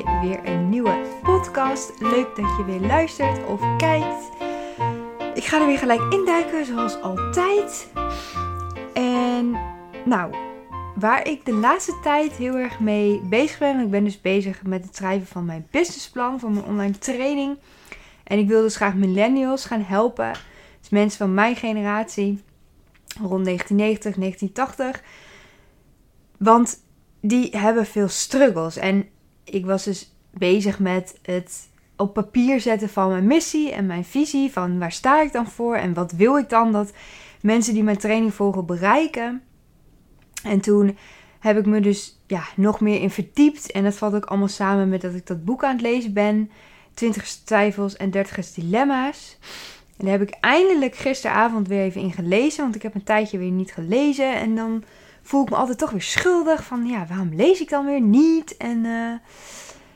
weer een nieuwe podcast. Leuk dat je weer luistert of kijkt. Ik ga er weer gelijk induiken, zoals altijd. En nou, waar ik de laatste tijd heel erg mee bezig ben. Ik ben dus bezig met het schrijven van mijn businessplan voor mijn online training. En ik wil dus graag millennials gaan helpen. Dus mensen van mijn generatie, rond 1990, 1980. Want die hebben veel struggles. En ik was dus bezig met het op papier zetten van mijn missie en mijn visie. Van waar sta ik dan voor en wat wil ik dan dat mensen die mijn training volgen bereiken. En toen heb ik me dus ja, nog meer in verdiept. En dat valt ook allemaal samen met dat ik dat boek aan het lezen ben. 20 twijfels en 30 dilemma's. En daar heb ik eindelijk gisteravond weer even in gelezen. Want ik heb een tijdje weer niet gelezen. En dan voel ik me altijd toch weer schuldig. Van ja, waarom lees ik dan weer niet? En uh,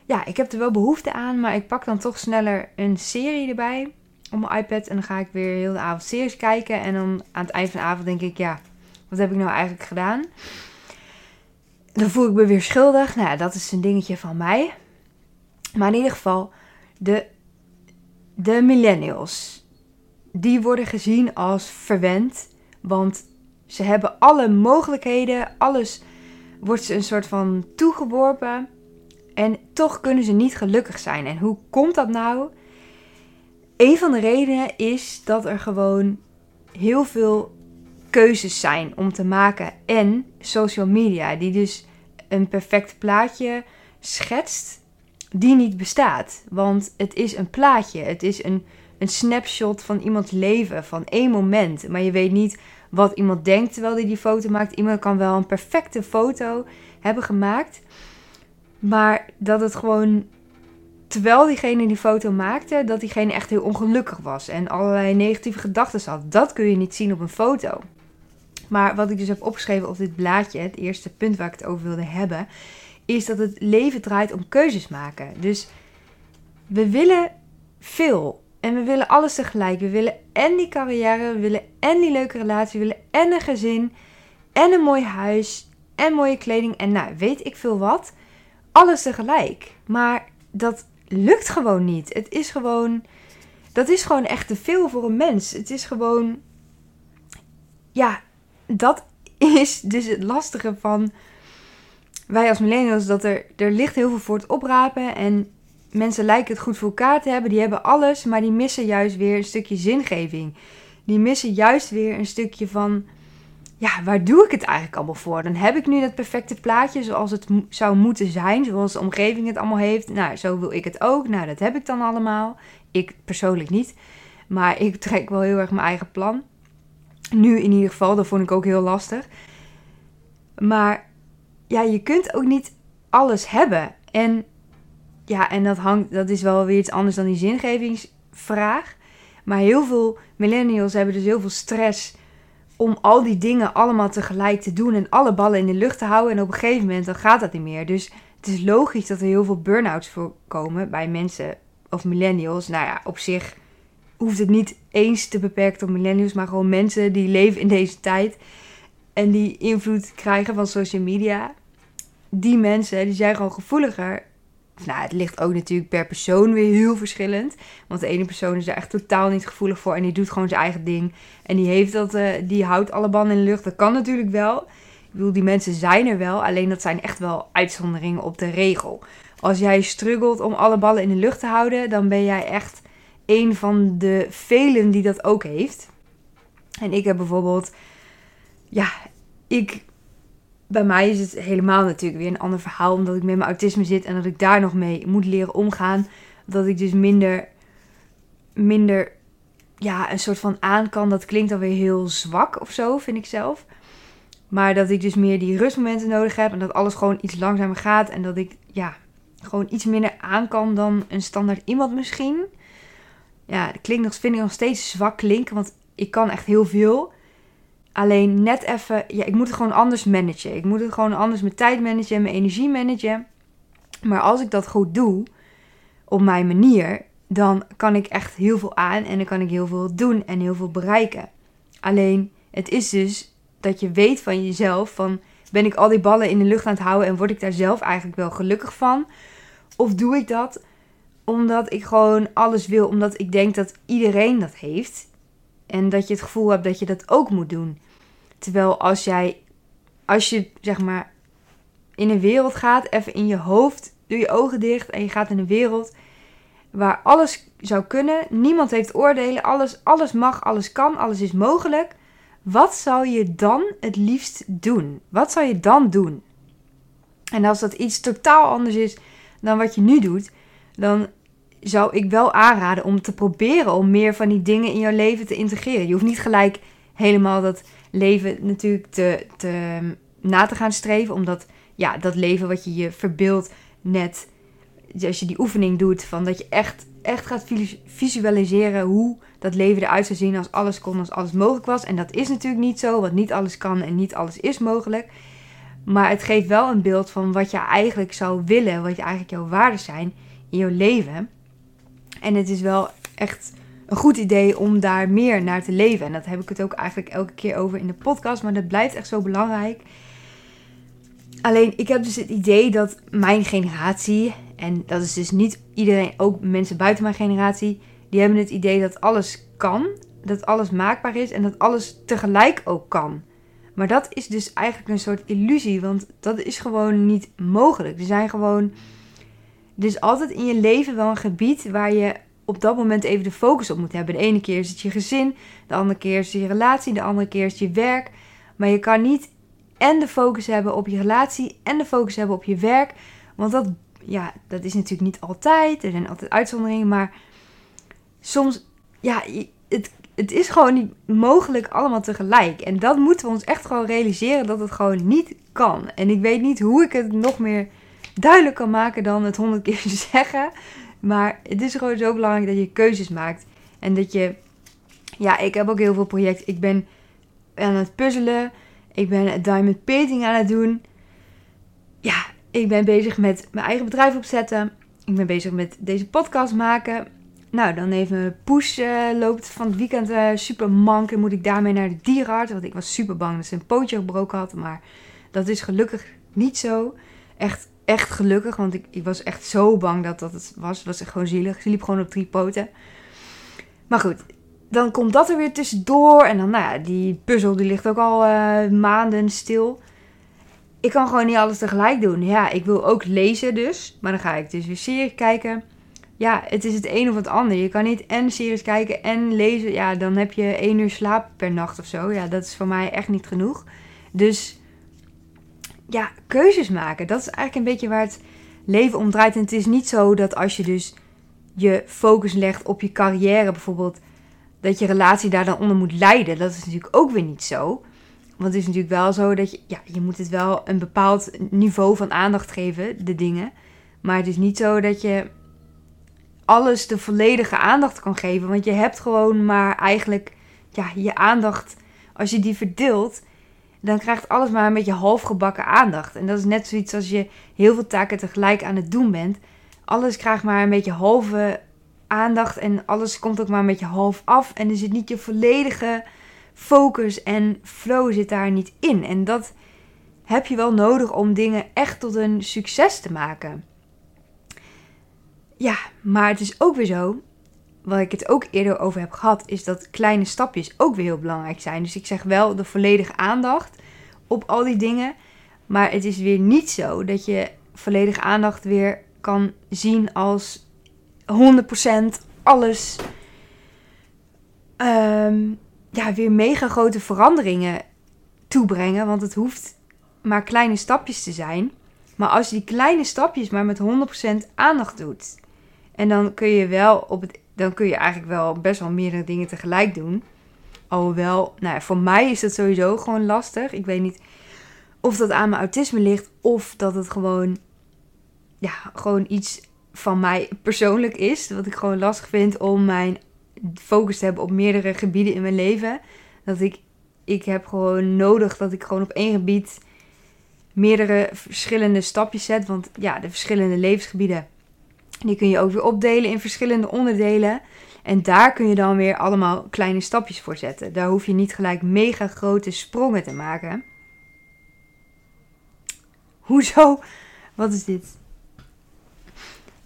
ja, ik heb er wel behoefte aan. Maar ik pak dan toch sneller een serie erbij. Op mijn iPad. En dan ga ik weer heel de avond series kijken. En dan aan het eind van de avond denk ik, ja, wat heb ik nou eigenlijk gedaan? Dan voel ik me weer schuldig. Nou dat is een dingetje van mij. Maar in ieder geval, de, de millennials. Die worden gezien als verwend. Want ze hebben alle mogelijkheden, alles wordt ze een soort van toegeworpen. En toch kunnen ze niet gelukkig zijn. En hoe komt dat nou? Een van de redenen is dat er gewoon heel veel keuzes zijn om te maken. En social media, die dus een perfect plaatje schetst, die niet bestaat. Want het is een plaatje. Het is een, een snapshot van iemands leven, van één moment. Maar je weet niet wat iemand denkt terwijl hij die foto maakt. Iemand kan wel een perfecte foto hebben gemaakt. Maar dat het gewoon, terwijl diegene die foto maakte, dat diegene echt heel ongelukkig was. En allerlei negatieve gedachten had. Dat kun je niet zien op een foto. Maar wat ik dus heb opgeschreven op dit blaadje, het eerste punt waar ik het over wilde hebben, is dat het leven draait om keuzes maken. Dus we willen veel. En we willen alles tegelijk. We willen en die carrière, we willen en die leuke relatie, we willen en een gezin, en een mooi huis, en mooie kleding. En nou, weet ik veel wat. Alles tegelijk. Maar dat lukt gewoon niet. Het is gewoon. Dat is gewoon echt te veel voor een mens. Het is gewoon. Ja, dat is dus het lastige van wij als millennials. Dat er, er ligt heel veel voor het oprapen. En mensen lijken het goed voor elkaar te hebben. Die hebben alles, maar die missen juist weer een stukje zingeving. Die missen juist weer een stukje van, ja, waar doe ik het eigenlijk allemaal voor? Dan heb ik nu dat perfecte plaatje zoals het zou moeten zijn, zoals de omgeving het allemaal heeft. Nou, zo wil ik het ook. Nou, dat heb ik dan allemaal. Ik persoonlijk niet, maar ik trek wel heel erg mijn eigen plan. Nu in ieder geval, dat vond ik ook heel lastig. Maar ja, je kunt ook niet alles hebben. En ja, en dat, hangt, dat is wel weer iets anders dan die zingevingsvraag. Maar heel veel millennials hebben dus heel veel stress om al die dingen allemaal tegelijk te doen en alle ballen in de lucht te houden. En op een gegeven moment dan gaat dat niet meer. Dus het is logisch dat er heel veel burn-outs voorkomen bij mensen of millennials. Nou ja, op zich hoeft het niet eens te beperken tot millennials, maar gewoon mensen die leven in deze tijd en die invloed krijgen van social media. Die mensen die zijn gewoon gevoeliger nou, het ligt ook natuurlijk per persoon weer heel verschillend. Want de ene persoon is er echt totaal niet gevoelig voor. En die doet gewoon zijn eigen ding. En die, heeft dat, uh, die houdt alle banden in de lucht. Dat kan natuurlijk wel. Ik bedoel, die mensen zijn er wel. Alleen dat zijn echt wel uitzonderingen op de regel. Als jij struggelt om alle ballen in de lucht te houden, dan ben jij echt een van de velen die dat ook heeft. En ik heb bijvoorbeeld, ja, ik bij mij is het helemaal natuurlijk weer een ander verhaal. Omdat ik met mijn autisme zit en dat ik daar nog mee moet leren omgaan. Dat ik dus minder, minder ja, een soort van aan kan. Dat klinkt dan weer heel zwak of zo, vind ik zelf. Maar dat ik dus meer die rustmomenten nodig heb. En dat alles gewoon iets langzamer gaat. En dat ik ja, gewoon iets minder aan kan dan een standaard iemand misschien. Ja, dat klinkt nog, vind ik nog steeds zwak klinken. Want ik kan echt heel veel. Alleen net even, ja, ik moet het gewoon anders managen. Ik moet het gewoon anders mijn tijd managen, mijn energie managen. Maar als ik dat goed doe, op mijn manier, dan kan ik echt heel veel aan en dan kan ik heel veel doen en heel veel bereiken. Alleen, het is dus dat je weet van jezelf, van ben ik al die ballen in de lucht aan het houden en word ik daar zelf eigenlijk wel gelukkig van? Of doe ik dat omdat ik gewoon alles wil, omdat ik denk dat iedereen dat heeft. En dat je het gevoel hebt dat je dat ook moet doen. Terwijl als jij, als je zeg maar in een wereld gaat, even in je hoofd, doe je ogen dicht en je gaat in een wereld waar alles zou kunnen, niemand heeft oordelen, alles, alles mag, alles kan, alles is mogelijk. Wat zou je dan het liefst doen? Wat zou je dan doen? En als dat iets totaal anders is dan wat je nu doet, dan zou ik wel aanraden om te proberen om meer van die dingen in jouw leven te integreren. Je hoeft niet gelijk helemaal dat leven natuurlijk te na te gaan streven, omdat ja, dat leven wat je je verbeeldt net als je die oefening doet van dat je echt, echt gaat visualiseren hoe dat leven eruit zou zien als alles kon, als alles mogelijk was. En dat is natuurlijk niet zo, want niet alles kan en niet alles is mogelijk. Maar het geeft wel een beeld van wat je eigenlijk zou willen, wat je eigenlijk jouw waarden zijn in jouw leven. En het is wel echt een goed idee om daar meer naar te leven. En dat heb ik het ook eigenlijk elke keer over in de podcast, maar dat blijft echt zo belangrijk. Alleen ik heb dus het idee dat mijn generatie, en dat is dus niet iedereen, ook mensen buiten mijn generatie, die hebben het idee dat alles kan, dat alles maakbaar is en dat alles tegelijk ook kan. Maar dat is dus eigenlijk een soort illusie, want dat is gewoon niet mogelijk. Er zijn gewoon. Er is altijd in je leven wel een gebied waar je op dat moment even de focus op moet hebben. De ene keer is het je gezin, de andere keer is het je relatie, de andere keer is het je werk. Maar je kan niet en de focus hebben op je relatie en de focus hebben op je werk. Want dat, ja, dat is natuurlijk niet altijd. Er zijn altijd uitzonderingen, maar soms, ja, het, het is gewoon niet mogelijk allemaal tegelijk. En dat moeten we ons echt gewoon realiseren dat het gewoon niet kan. En ik weet niet hoe ik het nog meer duidelijk kan maken dan het honderd keer zeggen. Maar het is gewoon zo belangrijk dat je keuzes maakt. En dat je, ja, ik heb ook heel veel projecten. Ik ben aan het puzzelen. Ik ben diamond painting aan het doen. Ja, ik ben bezig met mijn eigen bedrijf opzetten. Ik ben bezig met deze podcast maken. Nou, dan even Poes uh, loopt van het weekend uh, super mank. En moet ik daarmee naar de dierenarts. Want ik was super bang dat ze een pootje gebroken had. Maar dat is gelukkig niet zo. Echt, echt gelukkig. Want ik, ik was echt zo bang dat dat het was. Het was echt gewoon zielig. Ze liep gewoon op drie poten. Maar goed, dan komt dat er weer tussendoor. En dan, nou ja, die puzzel die ligt ook al uh, maanden stil. Ik kan gewoon niet alles tegelijk doen. Ja, ik wil ook lezen dus. Maar dan ga ik dus weer series kijken. Ja, het is het een of het ander. Je kan niet en series kijken en lezen. Ja, dan heb je één uur slaap per nacht of zo. Ja, dat is voor mij echt niet genoeg. Dus ja, keuzes maken. Dat is eigenlijk een beetje waar het leven om draait. En het is niet zo dat als je dus je focus legt op je carrière bijvoorbeeld dat je relatie daar dan onder moet lijden. Dat is natuurlijk ook weer niet zo. Want het is natuurlijk wel zo dat je, ja, je moet het wel een bepaald niveau van aandacht geven, de dingen. Maar het is niet zo dat je alles de volledige aandacht kan geven. Want je hebt gewoon maar eigenlijk, ja, je aandacht, als je die verdeelt, dan krijgt alles maar een beetje halfgebakken aandacht. En dat is net zoiets als je heel veel taken tegelijk aan het doen bent. Alles krijgt maar een beetje halve aandacht en alles komt ook maar een beetje half af. En er zit niet je volledige focus en flow zit daar niet in. En dat heb je wel nodig om dingen echt tot een succes te maken. Ja, maar het is ook weer zo, wat ik het ook eerder over heb gehad, is dat kleine stapjes ook weer heel belangrijk zijn. Dus ik zeg wel de volledige aandacht op al die dingen. Maar het is weer niet zo dat je volledige aandacht weer kan zien als 100% alles um, ja, weer mega grote veranderingen toebrengen. Want het hoeft maar kleine stapjes te zijn. Maar als je die kleine stapjes maar met 100% aandacht doet. En dan kun je wel op het. Dan kun je eigenlijk wel best wel meerdere dingen tegelijk doen. Alhoewel, nou ja, voor mij is dat sowieso gewoon lastig. Ik weet niet of dat aan mijn autisme ligt. Of dat het gewoon. Ja, gewoon iets van mij persoonlijk is. Wat ik gewoon lastig vind om mijn focus te hebben op meerdere gebieden in mijn leven. Dat ik, ik heb gewoon nodig dat ik gewoon op één gebied meerdere verschillende stapjes zet. Want ja, de verschillende levensgebieden, die kun je ook weer opdelen in verschillende onderdelen. En daar kun je dan weer allemaal kleine stapjes voor zetten. Daar hoef je niet gelijk mega grote sprongen te maken. Hoezo? Wat is dit?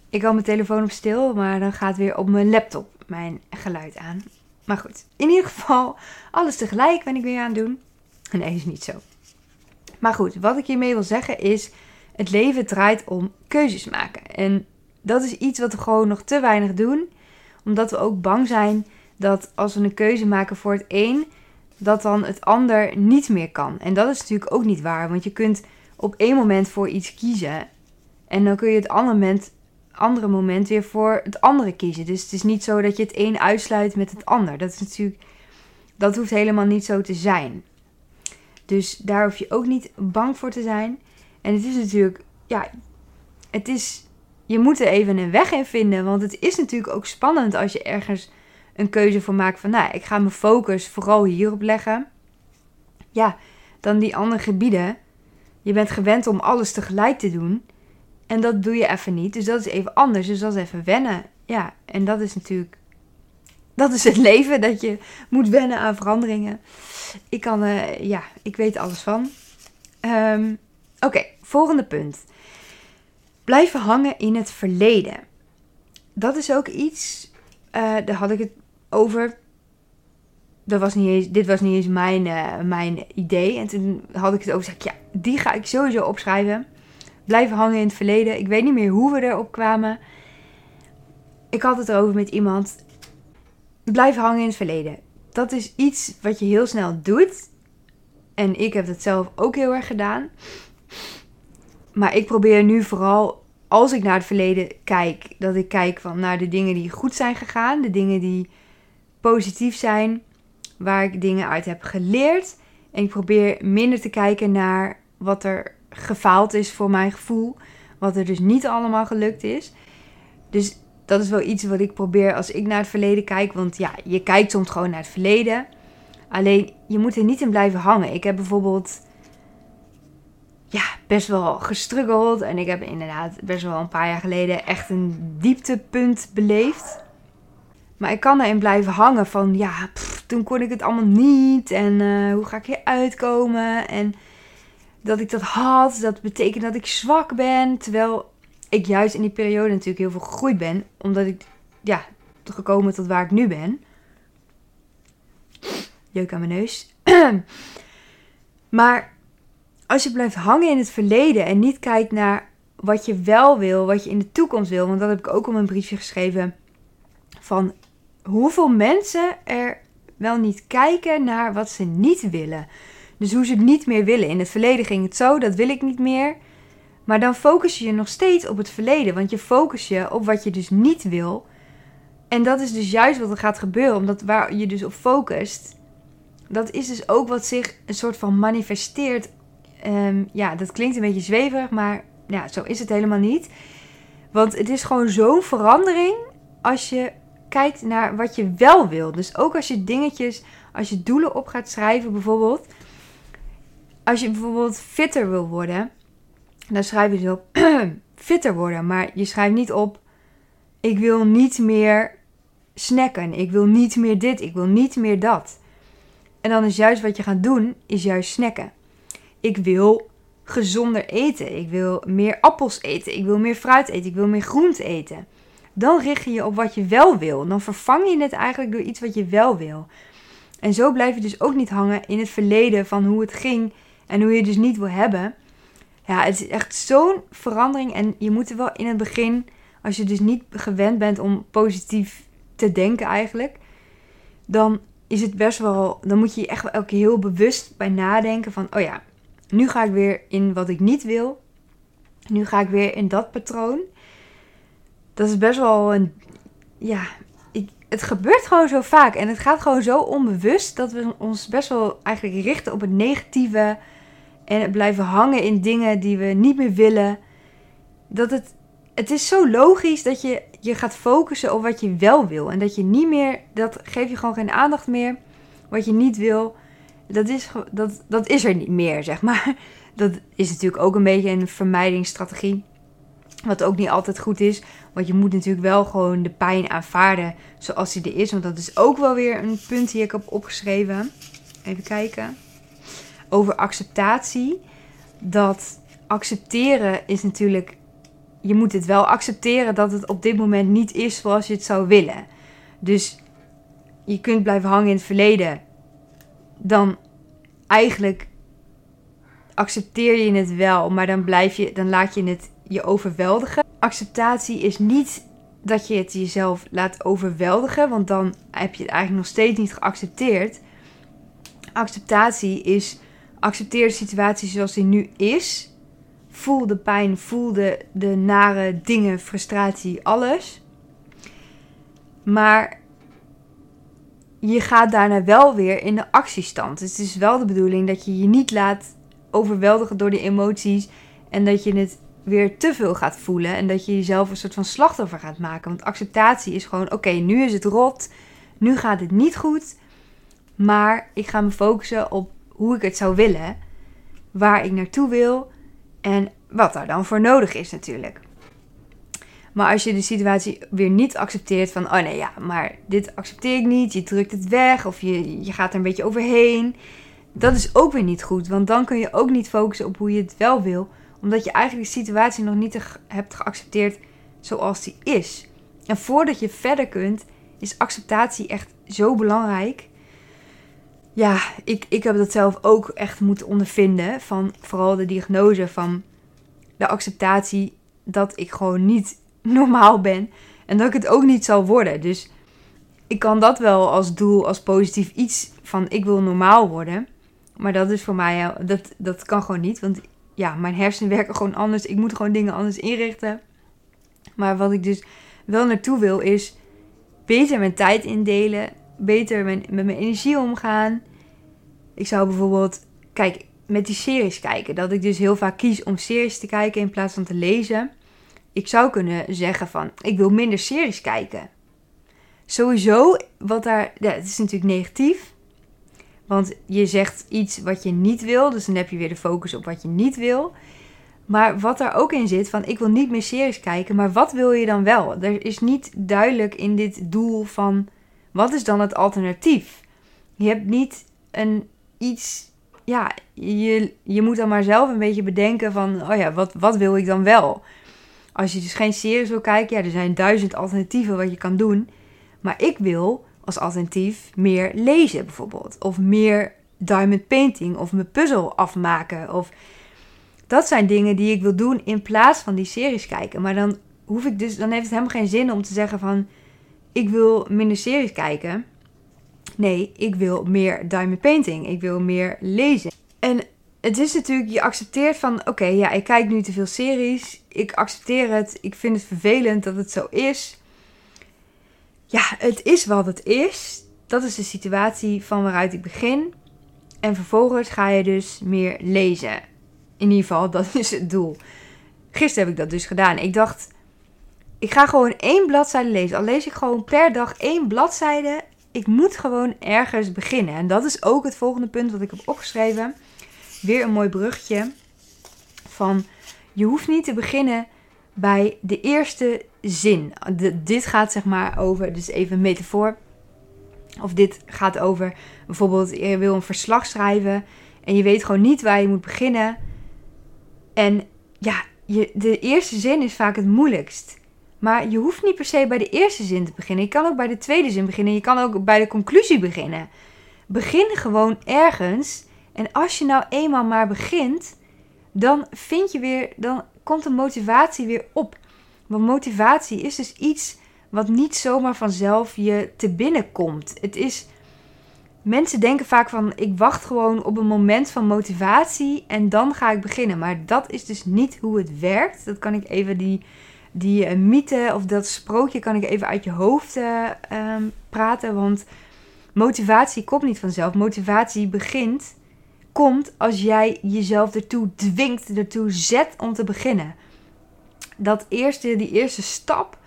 Ik had mijn telefoon op stil, maar dan gaat weer op mijn laptop mijn geluid aan. Maar goed, in ieder geval, alles tegelijk ben ik weer aan het doen. Nee, is niet zo. Maar goed, wat ik hiermee wil zeggen is: het leven draait om keuzes maken. En dat is iets wat we gewoon nog te weinig doen, omdat we ook bang zijn dat als we een keuze maken voor het een, dat dan het ander niet meer kan. En dat is natuurlijk ook niet waar, want je kunt op één moment voor iets kiezen en dan kun je het andere moment, andere moment weer voor het andere kiezen. Dus het is niet zo dat je het een uitsluit met het ander. Dat is natuurlijk, dat hoeft helemaal niet zo te zijn. Dus daar hoef je ook niet bang voor te zijn. En het is natuurlijk, ja, het is, je moet er even een weg in vinden. Want het is natuurlijk ook spannend als je ergens een keuze voor maakt van, nou, ik ga mijn focus vooral hierop leggen. Ja, dan die andere gebieden. Je bent gewend om alles tegelijk te doen. En dat doe je even niet. Dus dat is even anders. Dus dat is even wennen. Ja, en dat is natuurlijk. Dat is het leven, dat je moet wennen aan veranderingen. Ik kan, uh, ja, ik weet alles van. Um, Oké, volgende punt. Blijven hangen in het verleden. Dat is ook iets, uh, daar had ik het over. Dat was niet eens, dit was niet eens mijn, uh, mijn idee. En toen had ik het over, zeg ja, die ga ik sowieso opschrijven. Blijven hangen in het verleden. Ik weet niet meer hoe we erop kwamen. Ik had het erover met iemand. Blijven hangen in het verleden. Dat is iets wat je heel snel doet. En ik heb het zelf ook heel erg gedaan. Maar ik probeer nu vooral, als ik naar het verleden kijk, dat ik kijk van naar de dingen die goed zijn gegaan, de dingen die positief zijn, waar ik dingen uit heb geleerd. En ik probeer minder te kijken naar wat er gefaald is voor mijn gevoel, wat er dus niet allemaal gelukt is. Dus dat is wel iets wat ik probeer als ik naar het verleden kijk. Want ja, je kijkt soms gewoon naar het verleden. Alleen je moet er niet in blijven hangen. Ik heb bijvoorbeeld ja, best wel gestruggeld. En ik heb inderdaad best wel een paar jaar geleden echt een dieptepunt beleefd. Maar ik kan erin blijven hangen van ja, toen kon ik het allemaal niet. En uh, hoe ga ik hier uitkomen? En dat ik dat had, dat betekent dat ik zwak ben. Terwijl ik juist in die periode natuurlijk heel veel gegroeid ben. Omdat ik, ja, gekomen tot waar ik nu ben. Jeuk aan mijn neus. maar als je blijft hangen in het verleden en niet kijkt naar wat je wel wil, wat je in de toekomst wil. Want dat heb ik ook op een briefje geschreven. Van hoeveel mensen er wel niet kijken naar wat ze niet willen. Dus hoe ze het niet meer willen. In het verleden ging het zo, dat wil ik niet meer. Maar dan focus je je nog steeds op het verleden. Want je focus je op wat je dus niet wil. En dat is dus juist wat er gaat gebeuren. Omdat waar je dus op focust, dat is dus ook wat zich een soort van manifesteert Um, ja, dat klinkt een beetje zweverig, maar ja, zo is het helemaal niet. Want het is gewoon zo'n verandering als je kijkt naar wat je wel wil. Dus ook als je dingetjes, als je doelen op gaat schrijven bijvoorbeeld. Als je bijvoorbeeld fitter wil worden, dan schrijf je dus op fitter worden. Maar je schrijft niet op, ik wil niet meer snacken. Ik wil niet meer dit. Ik wil niet meer dat. En dan is juist wat je gaat doen, is juist snacken ik wil gezonder eten. Ik wil meer appels eten. Ik wil meer fruit eten. Ik wil meer groente eten. Dan richt je je op wat je wel wil. Dan vervang je het eigenlijk door iets wat je wel wil. En zo blijf je dus ook niet hangen in het verleden van hoe het ging en hoe je het dus niet wil hebben. Ja, het is echt zo'n verandering. En je moet er wel in het begin, als je dus niet gewend bent om positief te denken eigenlijk, dan is het best wel, dan moet je echt wel elke keer heel bewust bij nadenken van, oh ja, nu ga ik weer in wat ik niet wil. Nu ga ik weer in dat patroon. Dat is best wel een. Ja, ik, het gebeurt gewoon zo vaak. En het gaat gewoon zo onbewust dat we ons best wel eigenlijk richten op het negatieve. En blijven hangen in dingen die we niet meer willen. Dat het. Het is zo logisch dat je je gaat focussen op wat je wel wil. En dat je niet meer. Dat geef je gewoon geen aandacht meer. Wat je niet wil dat is, dat, dat is er niet meer, zeg maar. Dat is natuurlijk ook een beetje een vermijdingsstrategie. Wat ook niet altijd goed is. Want je moet natuurlijk wel gewoon de pijn aanvaarden zoals die er is. Want dat is ook wel weer een punt die ik heb opgeschreven. Even kijken. Over acceptatie. Dat accepteren is natuurlijk je moet het wel accepteren dat het op dit moment niet is zoals je het zou willen. Dus je kunt blijven hangen in het verleden. Dan eigenlijk accepteer je het wel, maar dan blijf je, dan laat je het je overweldigen. Acceptatie is niet dat je het jezelf laat overweldigen, want dan heb je het eigenlijk nog steeds niet geaccepteerd. Acceptatie is accepteer de situatie zoals die nu is. Voel de pijn, voel de, de nare dingen, frustratie, alles. Maar je gaat daarna wel weer in de actiestand. Dus het is wel de bedoeling dat je je niet laat overweldigen door de emoties en dat je het weer te veel gaat voelen en dat je jezelf een soort van slachtoffer gaat maken. Want acceptatie is gewoon: oké, nu is het rot, nu gaat het niet goed, maar ik ga me focussen op hoe ik het zou willen, waar ik naartoe wil en wat daar dan voor nodig is natuurlijk. Maar als je de situatie weer niet accepteert van, oh nee ja, maar dit accepteer ik niet, je drukt het weg of je, je gaat er een beetje overheen, dat is ook weer niet goed. Want dan kun je ook niet focussen op hoe je het wel wil, omdat je eigenlijk de situatie nog niet hebt geaccepteerd zoals die is. En voordat je verder kunt, is acceptatie echt zo belangrijk. Ja, ik, ik heb dat zelf ook echt moeten ondervinden. Van vooral de diagnose van de acceptatie dat ik gewoon niet normaal ben. En dat ik het ook niet zal worden. Dus ik kan dat wel als doel, als positief iets van ik wil normaal worden. Maar dat is voor mij, dat, dat kan gewoon niet. Want ja, mijn hersenen werken gewoon anders. Ik moet gewoon dingen anders inrichten. Maar wat ik dus wel naartoe wil is beter mijn tijd indelen. Beter met mijn energie omgaan. Ik zou bijvoorbeeld, kijk, met die series kijken. Dat ik dus heel vaak kies om series te kijken in plaats van te lezen. Ik zou kunnen zeggen van, ik wil minder series kijken. Sowieso, wat daar, ja, het is natuurlijk negatief. Want je zegt iets wat je niet wil, dus dan heb je weer de focus op wat je niet wil. Maar wat daar ook in zit, van ik wil niet meer series kijken, maar wat wil je dan wel? Er is niet duidelijk in dit doel van, wat is dan het alternatief? Je hebt niet een iets, ja, je, je moet dan maar zelf een beetje bedenken van, oh ja, wat, wat wil ik dan wel? Als je dus geen series wil kijken, ja, er zijn duizend alternatieven wat je kan doen. Maar ik wil als alternatief meer lezen bijvoorbeeld. Of meer diamond painting of mijn puzzel afmaken. Of dat zijn dingen die ik wil doen in plaats van die series kijken. Maar dan hoef ik dus, dan heeft het helemaal geen zin om te zeggen van ik wil minder series kijken. Nee, ik wil meer diamond painting. Ik wil meer lezen. En het is natuurlijk, je accepteert van oké, ja, ik kijk nu te veel series. Ik accepteer het. Ik vind het vervelend dat het zo is ja, het is wat het is. Dat is de situatie van waaruit ik begin. En vervolgens ga je dus meer lezen. In ieder geval, dat is het doel. Gisteren heb ik dat dus gedaan. Ik dacht, ik ga gewoon één bladzijde lezen. Al lees ik gewoon per dag één bladzijde. Ik moet gewoon ergens beginnen. En dat is ook het volgende punt wat ik heb opgeschreven. Weer een mooi brugje. Van, je hoeft niet te beginnen bij de eerste zin. dit gaat zeg maar over, dus even een metafoor. Of dit gaat over bijvoorbeeld, je wil een verslag schrijven en je weet gewoon niet waar je moet beginnen. En ja, je, de eerste zin is vaak het moeilijkst. Maar je hoeft niet per se bij de eerste zin te beginnen. Je kan ook bij de tweede zin beginnen. Je kan ook bij de conclusie beginnen. Begin gewoon ergens. En als je nou eenmaal maar begint, dan vind je weer, dan komt de motivatie weer op. Want motivatie is dus iets wat niet zomaar vanzelf je te binnen komt. Het is. Mensen denken vaak van ik wacht gewoon op een moment van motivatie en dan ga ik beginnen. Maar dat is dus niet hoe het werkt. Dat kan ik even die, die uh, mythe of dat sprookje kan ik even uit je hoofd uh, um, praten. Want motivatie komt niet vanzelf. Motivatie begint, komt als jij jezelf ertoe dwingt, ertoe zet om te beginnen dat eerste, die eerste stap,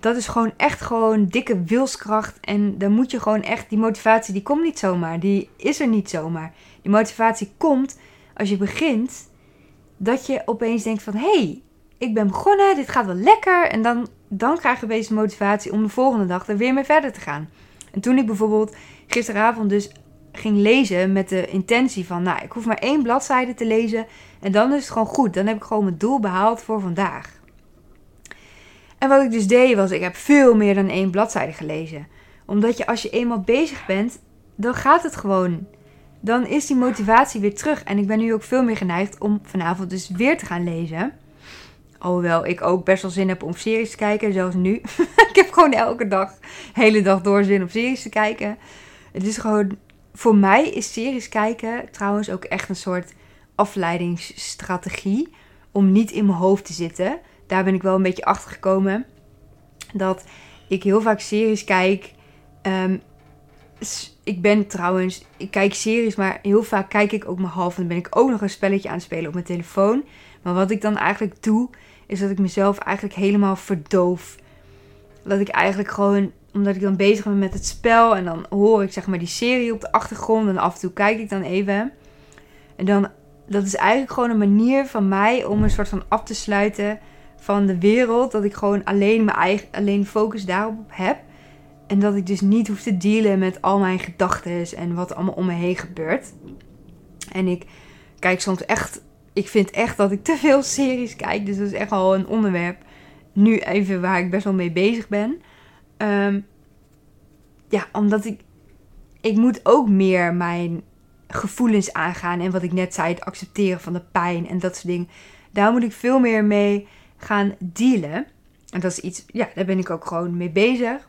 dat is gewoon echt gewoon dikke wilskracht. En dan moet je gewoon echt, die motivatie die komt niet zomaar. Die is er niet zomaar. Die motivatie komt als je begint, dat je opeens denkt van, hé, hey, ik ben begonnen, dit gaat wel lekker. En dan, dan krijg je opeens motivatie om de volgende dag er weer mee verder te gaan. En toen ik bijvoorbeeld gisteravond dus ging lezen met de intentie van, nou, ik hoef maar één bladzijde te lezen en dan is het gewoon goed. Dan heb ik gewoon mijn doel behaald voor vandaag. En wat ik dus deed was, ik heb veel meer dan één bladzijde gelezen. Omdat je als je eenmaal bezig bent, dan gaat het gewoon. Dan is die motivatie weer terug. En ik ben nu ook veel meer geneigd om vanavond dus weer te gaan lezen. Alhoewel ik ook best wel zin heb om series te kijken, zoals nu. ik heb gewoon elke dag, hele dag door zin om series te kijken. Het is gewoon, voor mij is series kijken trouwens ook echt een soort afleidingsstrategie. Om niet in mijn hoofd te zitten. Daar ben ik wel een beetje achter gekomen. Dat ik heel vaak series kijk. Ehm, ik ben trouwens, ik kijk series, maar heel vaak kijk ik ook mijn half. En dan ben ik ook nog een spelletje aan het spelen op mijn telefoon. Maar wat ik dan eigenlijk doe, is dat ik mezelf eigenlijk helemaal verdoof. Dat ik eigenlijk gewoon, omdat ik dan bezig ben met het spel en dan hoor ik zeg maar die serie op de achtergrond en af en toe kijk ik dan even. En dan, dat is eigenlijk gewoon een manier van mij om een soort van af te sluiten van de wereld. Dat ik gewoon alleen mijn eigen, alleen focus daarop heb. En dat ik dus niet hoef te dealen met al mijn gedachten en wat allemaal om me heen gebeurt. En ik kijk soms echt ik vind echt dat ik te veel series kijk. Dus dat is echt al een onderwerp. Nu even waar ik best wel mee bezig ben. Ehm, ja, omdat ik. Ik moet ook meer mijn gevoelens aangaan. En wat ik net zei, het accepteren van de pijn en dat soort dingen. Daar moet ik veel meer mee gaan dealen. En dat is iets, ja, daar ben ik ook gewoon mee bezig.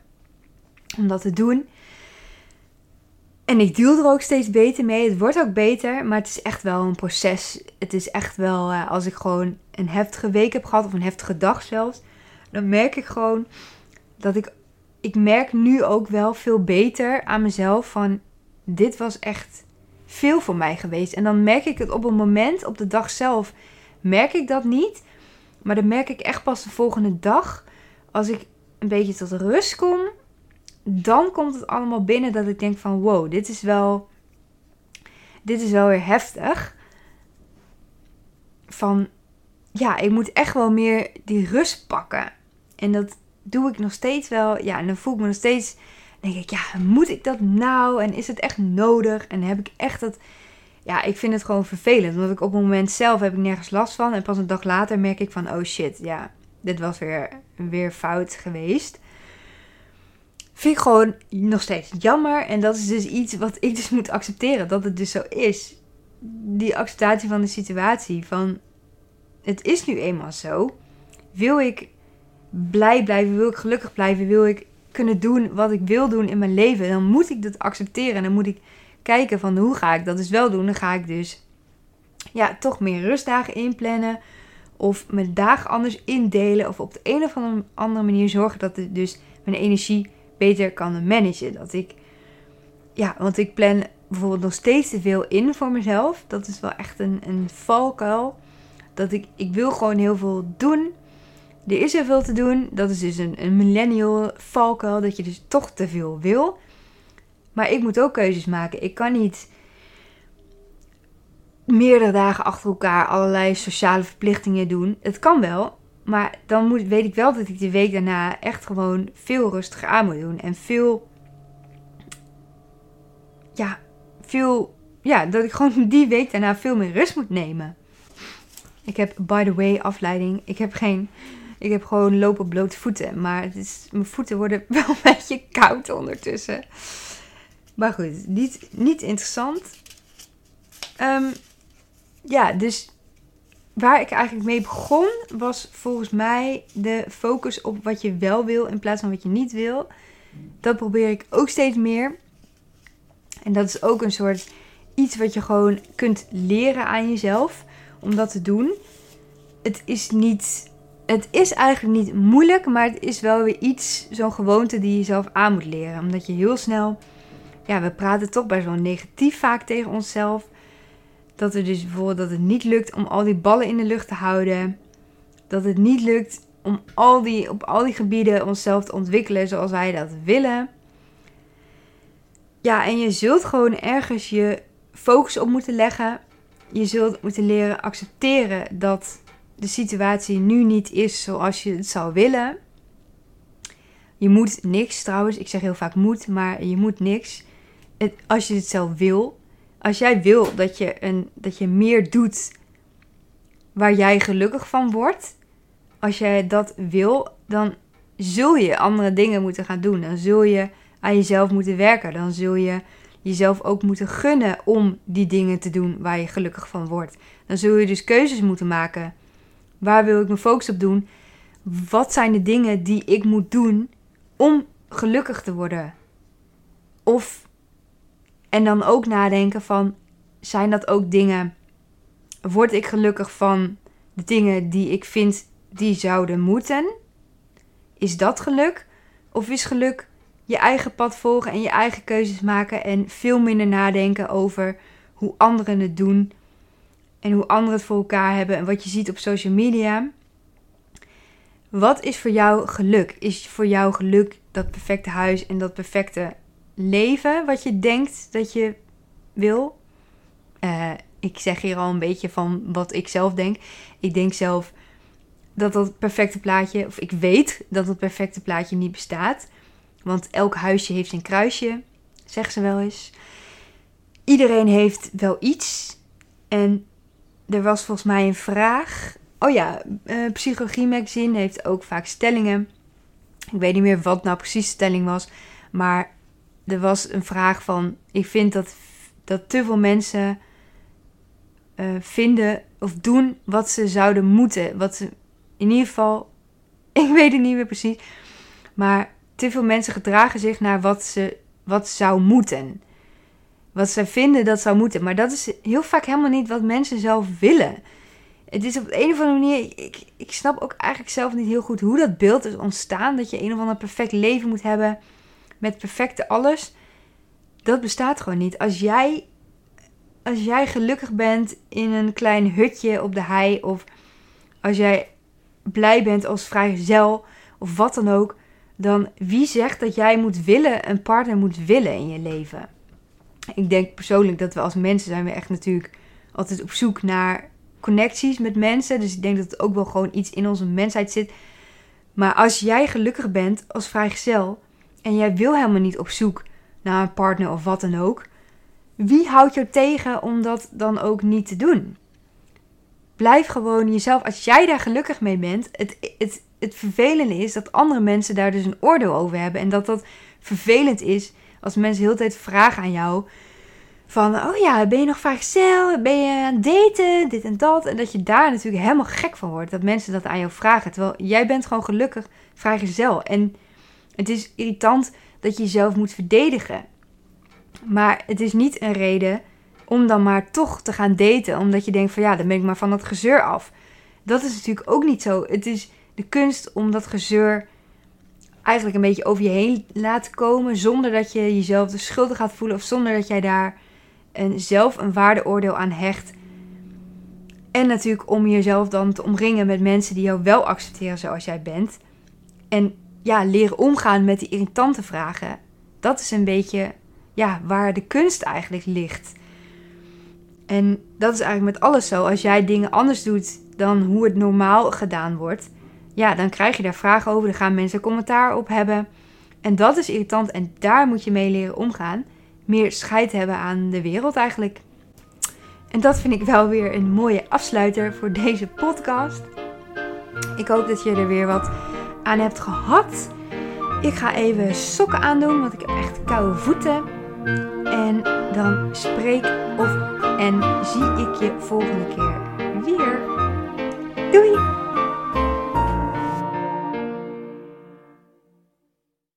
Om dat te doen. En ik deal er ook steeds beter mee. Het wordt ook beter, maar het is echt wel een proces. Het is echt wel, uh, als ik gewoon een heftige week heb gehad, of een heftige dag zelfs, dan merk ik gewoon dat ik, ik merk nu ook wel veel beter aan mezelf van, dit was echt veel voor mij geweest. En dan merk ik het op een moment, op de dag zelf, merk ik dat niet. Maar dan merk ik echt pas de volgende dag, als ik een beetje tot rust kom dan komt het allemaal binnen dat ik denk van wow, dit is wel, dit is wel weer heftig. Van ja, ik moet echt wel meer die rust pakken. En dat doe ik nog steeds wel. Ja, en dan voel ik me nog steeds. Denk ik, ja, moet ik dat nou? En is het echt nodig? En heb ik echt dat. Ja, ik vind het gewoon vervelend. Omdat ik op het moment zelf heb ik nergens last van. En pas een dag later merk ik van, oh shit, ja, dit was weer, weer fout geweest vind ik gewoon nog steeds jammer. En dat is dus iets wat ik dus moet accepteren. Dat het dus zo is. Die acceptatie van de situatie. Van het is nu eenmaal zo. Wil ik blij blijven? Wil ik gelukkig blijven? Wil ik kunnen doen wat ik wil doen in mijn leven? Dan moet ik dat accepteren. En dan moet ik kijken van hoe ga ik dat dus wel doen. Dan ga ik dus ja, toch meer rustdagen inplannen. Of mijn dagen anders indelen. Of op de een of andere manier zorgen dat het dus mijn energie beter kan managen. Dat ik, ja, want ik plan bijvoorbeeld nog steeds te veel in voor mezelf. Dat is wel echt een, een valkuil. Dat ik, ik wil gewoon heel veel doen. Er is heel veel te doen. Dat is dus een, een millennial valkuil. Dat je dus toch te veel wil. Maar ik moet ook keuzes maken. Ik kan niet meerdere dagen achter elkaar allerlei sociale verplichtingen doen. Het kan wel. Maar dan moet, weet ik wel dat ik de week daarna echt gewoon veel rustiger aan moet doen. En veel. Ja, veel. Ja, dat ik gewoon die week daarna veel meer rust moet nemen. Ik heb, by the way, afleiding. Ik heb geen. Ik heb gewoon lopen blote voeten. Maar het is, mijn voeten worden wel een beetje koud ondertussen. Maar goed, niet, niet interessant. Um, ja, dus waar ik eigenlijk mee begon, was volgens mij de focus op wat je wel wil in plaats van wat je niet wil. Dat probeer ik ook steeds meer. En dat is ook een soort iets wat je gewoon kunt leren aan jezelf om dat te doen. Het is niet. Het is eigenlijk niet moeilijk, maar het is wel weer iets, zo'n gewoonte die je zelf aan moet leren. Omdat je heel snel. Ja, we praten toch best wel negatief vaak tegen onszelf. Dat er dus bijvoorbeeld dat het niet lukt om al die ballen in de lucht te houden. Dat het niet lukt om al die, op al die gebieden onszelf te ontwikkelen zoals wij dat willen. Ja, en je zult gewoon ergens je focus op moeten leggen. Je zult moeten leren accepteren dat de situatie nu niet is zoals je het zou willen. Je moet niks trouwens. Ik zeg heel vaak moet, maar je moet niks. als je het zelf wil als jij wil dat je, een, dat je meer doet waar jij gelukkig van wordt, als jij dat wil, dan zul je andere dingen moeten gaan doen. Dan zul je aan jezelf moeten werken. Dan zul je jezelf ook moeten gunnen om die dingen te doen waar je gelukkig van wordt. Dan zul je dus keuzes moeten maken. Waar wil ik mijn focus op doen? Wat zijn de dingen die ik moet doen om gelukkig te worden? Of en dan ook nadenken van zijn dat ook dingen word ik gelukkig van de dingen die ik vind die zouden moeten? Is dat geluk? Of is geluk je eigen pad volgen en je eigen keuzes maken en veel minder nadenken over hoe anderen het doen en hoe anderen het voor elkaar hebben en wat je ziet op social media? Wat is voor jou geluk? Is voor jou geluk dat perfecte huis en dat perfecte leven wat je denkt dat je wil? Uh, ik zeg hier al een beetje van wat ik zelf denk. Ik denk zelf dat dat perfecte plaatje, of ik weet dat dat perfecte plaatje niet bestaat. Want elk huisje heeft een kruisje, zeggen ze wel eens. Iedereen heeft wel iets. En er was volgens mij een vraag. Oh ja, uh, Psychologie Magazine heeft ook vaak stellingen. Ik weet niet meer wat nou precies de stelling was. Maar er was een vraag van: Ik vind dat, dat te veel mensen uh, vinden of doen wat ze zouden moeten. Wat ze in ieder geval, ik weet het niet meer precies, maar te veel mensen gedragen zich naar wat ze wat zou moeten. Wat ze vinden dat zou moeten. Maar dat is heel vaak helemaal niet wat mensen zelf willen. Het is op een of andere manier. Ik, ik snap ook eigenlijk zelf niet heel goed hoe dat beeld is ontstaan. Dat je een of ander perfect leven moet hebben. Met perfecte alles. Dat bestaat gewoon niet. Als jij als jij gelukkig bent in een klein hutje op de hei, of als jij blij bent als vrijgezel, of wat dan ook, dan wie zegt dat jij moet willen, een partner moet willen in je leven? Ik denk persoonlijk dat we als mensen zijn we echt natuurlijk altijd op zoek naar connecties met mensen. Dus ik denk dat het ook wel gewoon iets in onze mensheid zit. Maar als jij gelukkig bent als vrijgezel en jij wil helemaal niet op zoek naar een partner of wat dan ook, wie houdt jou tegen om dat dan ook niet te doen? Blijf gewoon jezelf. Als jij daar gelukkig mee bent. Het, het, het vervelende is dat andere mensen daar dus een oordeel over hebben. En dat dat vervelend is als mensen de tijd vragen aan jou. Van, oh ja, ben je nog vrijgezel? Ben je aan het daten? Dit en dat. En dat je daar natuurlijk helemaal gek van wordt. Dat mensen dat aan jou vragen. Terwijl jij bent gewoon gelukkig vrijgezel. En het is irritant dat je jezelf moet verdedigen. Maar het is niet een reden om dan maar toch te gaan daten. Omdat je denkt van ja, dan ben ik maar van dat gezeur af. Dat is natuurlijk ook niet zo. Het is de kunst om dat gezeur eigenlijk een beetje over je heen laten komen. Zonder dat je jezelf de schuldig gaat voelen. Of zonder dat jij daar een, zelf een waardeoordeel aan hecht. En natuurlijk om jezelf dan te omringen met mensen die jou wel accepteren zoals jij bent. En ja, leren omgaan met die irritante vragen. Dat is een beetje ja, waar de kunst eigenlijk ligt. En dat is eigenlijk met alles zo. Als jij dingen anders doet dan hoe het normaal gedaan wordt, ja, dan krijg je daar vragen over. Dan gaan mensen commentaar op hebben. En dat is irritant en daar moet je mee leren omgaan. Meer scheid hebben aan de wereld eigenlijk. En dat vind ik wel weer een mooie afsluiter voor deze podcast. Ik hoop dat je er weer wat aan hebt gehad. Ik ga even sokken aandoen, want ik heb echt koude voeten. En dan spreek of en zie ik je volgende keer weer. Doei!